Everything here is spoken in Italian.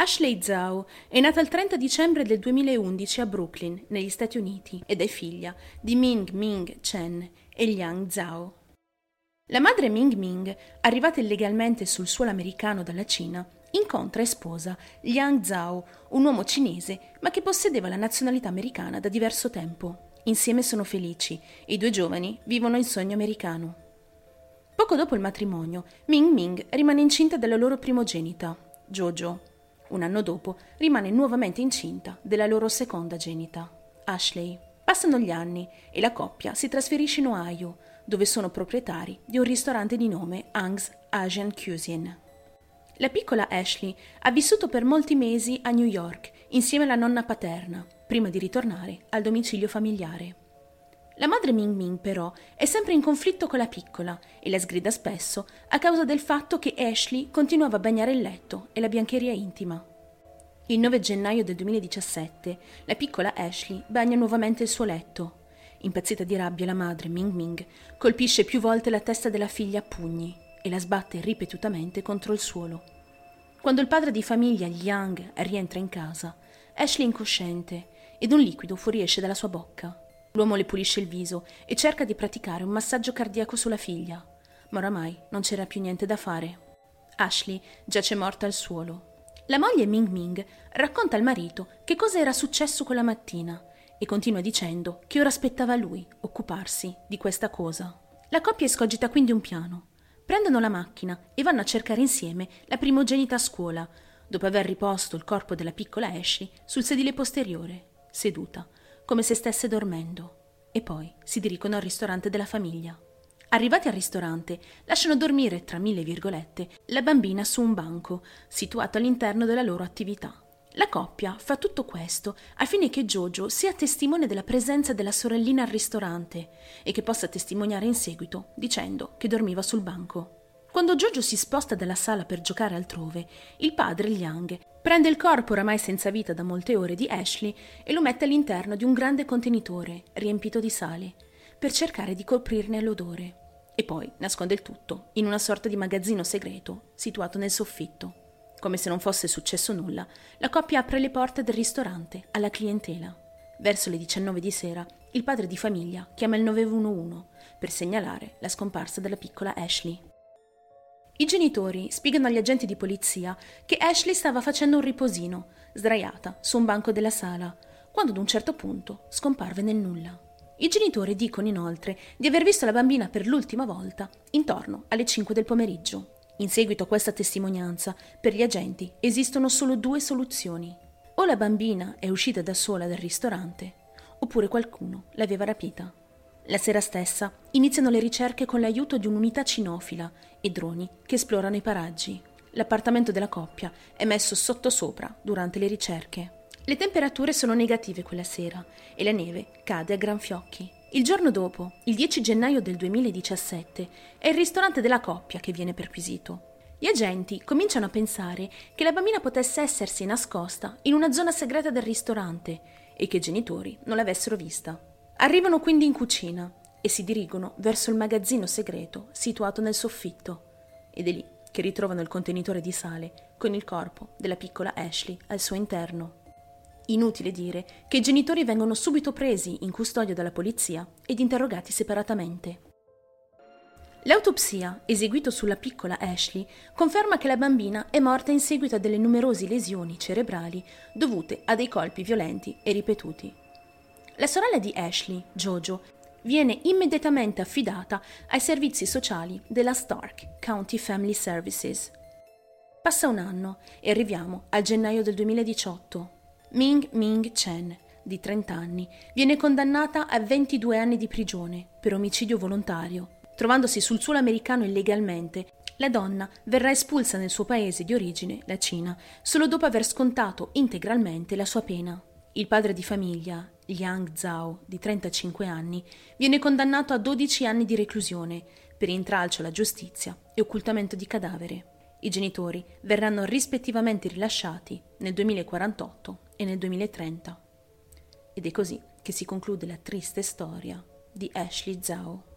Ashley Zhao è nata il 30 dicembre del 2011 a Brooklyn, negli Stati Uniti, ed è figlia di Ming Ming Chen e Liang Zhao. La madre Ming Ming, arrivata illegalmente sul suolo americano dalla Cina, incontra e sposa Liang Zhao, un uomo cinese ma che possedeva la nazionalità americana da diverso tempo. Insieme sono felici e i due giovani vivono il sogno americano. Poco dopo il matrimonio, Ming Ming rimane incinta della loro primogenita, Jojo. Un anno dopo rimane nuovamente incinta della loro seconda genita, Ashley. Passano gli anni e la coppia si trasferisce in Ohio, dove sono proprietari di un ristorante di nome Ang's Asian Cuisine. La piccola Ashley ha vissuto per molti mesi a New York insieme alla nonna paterna, prima di ritornare al domicilio familiare. La madre Ming Ming però è sempre in conflitto con la piccola e la sgrida spesso a causa del fatto che Ashley continuava a bagnare il letto e la biancheria intima. Il 9 gennaio del 2017 la piccola Ashley bagna nuovamente il suo letto. Impazzita di rabbia la madre Ming Ming colpisce più volte la testa della figlia a pugni e la sbatte ripetutamente contro il suolo. Quando il padre di famiglia Yang rientra in casa, Ashley è incosciente ed un liquido fuoriesce dalla sua bocca. L'uomo le pulisce il viso e cerca di praticare un massaggio cardiaco sulla figlia, ma oramai non c'era più niente da fare. Ashley giace morta al suolo. La moglie Ming Ming racconta al marito che cosa era successo quella mattina e continua dicendo che ora aspettava lui occuparsi di questa cosa. La coppia escogita quindi un piano. Prendono la macchina e vanno a cercare insieme la primogenita a scuola, dopo aver riposto il corpo della piccola Ashley sul sedile posteriore, seduta, come se stesse dormendo, e poi si dirigono al ristorante della famiglia. Arrivati al ristorante, lasciano dormire, tra mille virgolette, la bambina su un banco, situato all'interno della loro attività. La coppia fa tutto questo al fine che Jojo sia testimone della presenza della sorellina al ristorante e che possa testimoniare in seguito dicendo che dormiva sul banco. Quando Jojo si sposta dalla sala per giocare altrove, il padre Liang prende il corpo oramai senza vita da molte ore di Ashley e lo mette all'interno di un grande contenitore riempito di sale, per cercare di coprirne l'odore. E poi nasconde il tutto in una sorta di magazzino segreto situato nel soffitto. Come se non fosse successo nulla, la coppia apre le porte del ristorante alla clientela. Verso le 19 di sera, il padre di famiglia chiama il 911 per segnalare la scomparsa della piccola Ashley. I genitori spiegano agli agenti di polizia che Ashley stava facendo un riposino, sdraiata, su un banco della sala, quando ad un certo punto scomparve nel nulla. I genitori dicono inoltre di aver visto la bambina per l'ultima volta intorno alle 5 del pomeriggio. In seguito a questa testimonianza, per gli agenti esistono solo due soluzioni. O la bambina è uscita da sola dal ristorante, oppure qualcuno l'aveva rapita. La sera stessa iniziano le ricerche con l'aiuto di un'unità cinofila e droni che esplorano i paraggi. L'appartamento della coppia è messo sottosopra durante le ricerche. Le temperature sono negative quella sera e la neve cade a gran fiocchi. Il giorno dopo, il 10 gennaio del 2017, è il ristorante della coppia che viene perquisito. Gli agenti cominciano a pensare che la bambina potesse essersi nascosta in una zona segreta del ristorante e che i genitori non l'avessero vista. Arrivano quindi in cucina e si dirigono verso il magazzino segreto situato nel soffitto ed è lì che ritrovano il contenitore di sale con il corpo della piccola Ashley al suo interno. Inutile dire che i genitori vengono subito presi in custodia dalla polizia ed interrogati separatamente. L'autopsia, eseguito sulla piccola Ashley, conferma che la bambina è morta in seguito a delle numerose lesioni cerebrali dovute a dei colpi violenti e ripetuti. La sorella di Ashley, Jojo, viene immediatamente affidata ai servizi sociali della Stark County Family Services. Passa un anno e arriviamo al gennaio del 2018. Ming Ming Chen, di 30 anni, viene condannata a 22 anni di prigione per omicidio volontario. Trovandosi sul suolo americano illegalmente, la donna verrà espulsa nel suo paese di origine, la Cina, solo dopo aver scontato integralmente la sua pena. Il padre di famiglia, Liang Zhao, di 35 anni, viene condannato a 12 anni di reclusione per intralcio alla giustizia e occultamento di cadavere. I genitori verranno rispettivamente rilasciati nel 2048 e nel 2030. Ed è così che si conclude la triste storia di Ashley Zhao.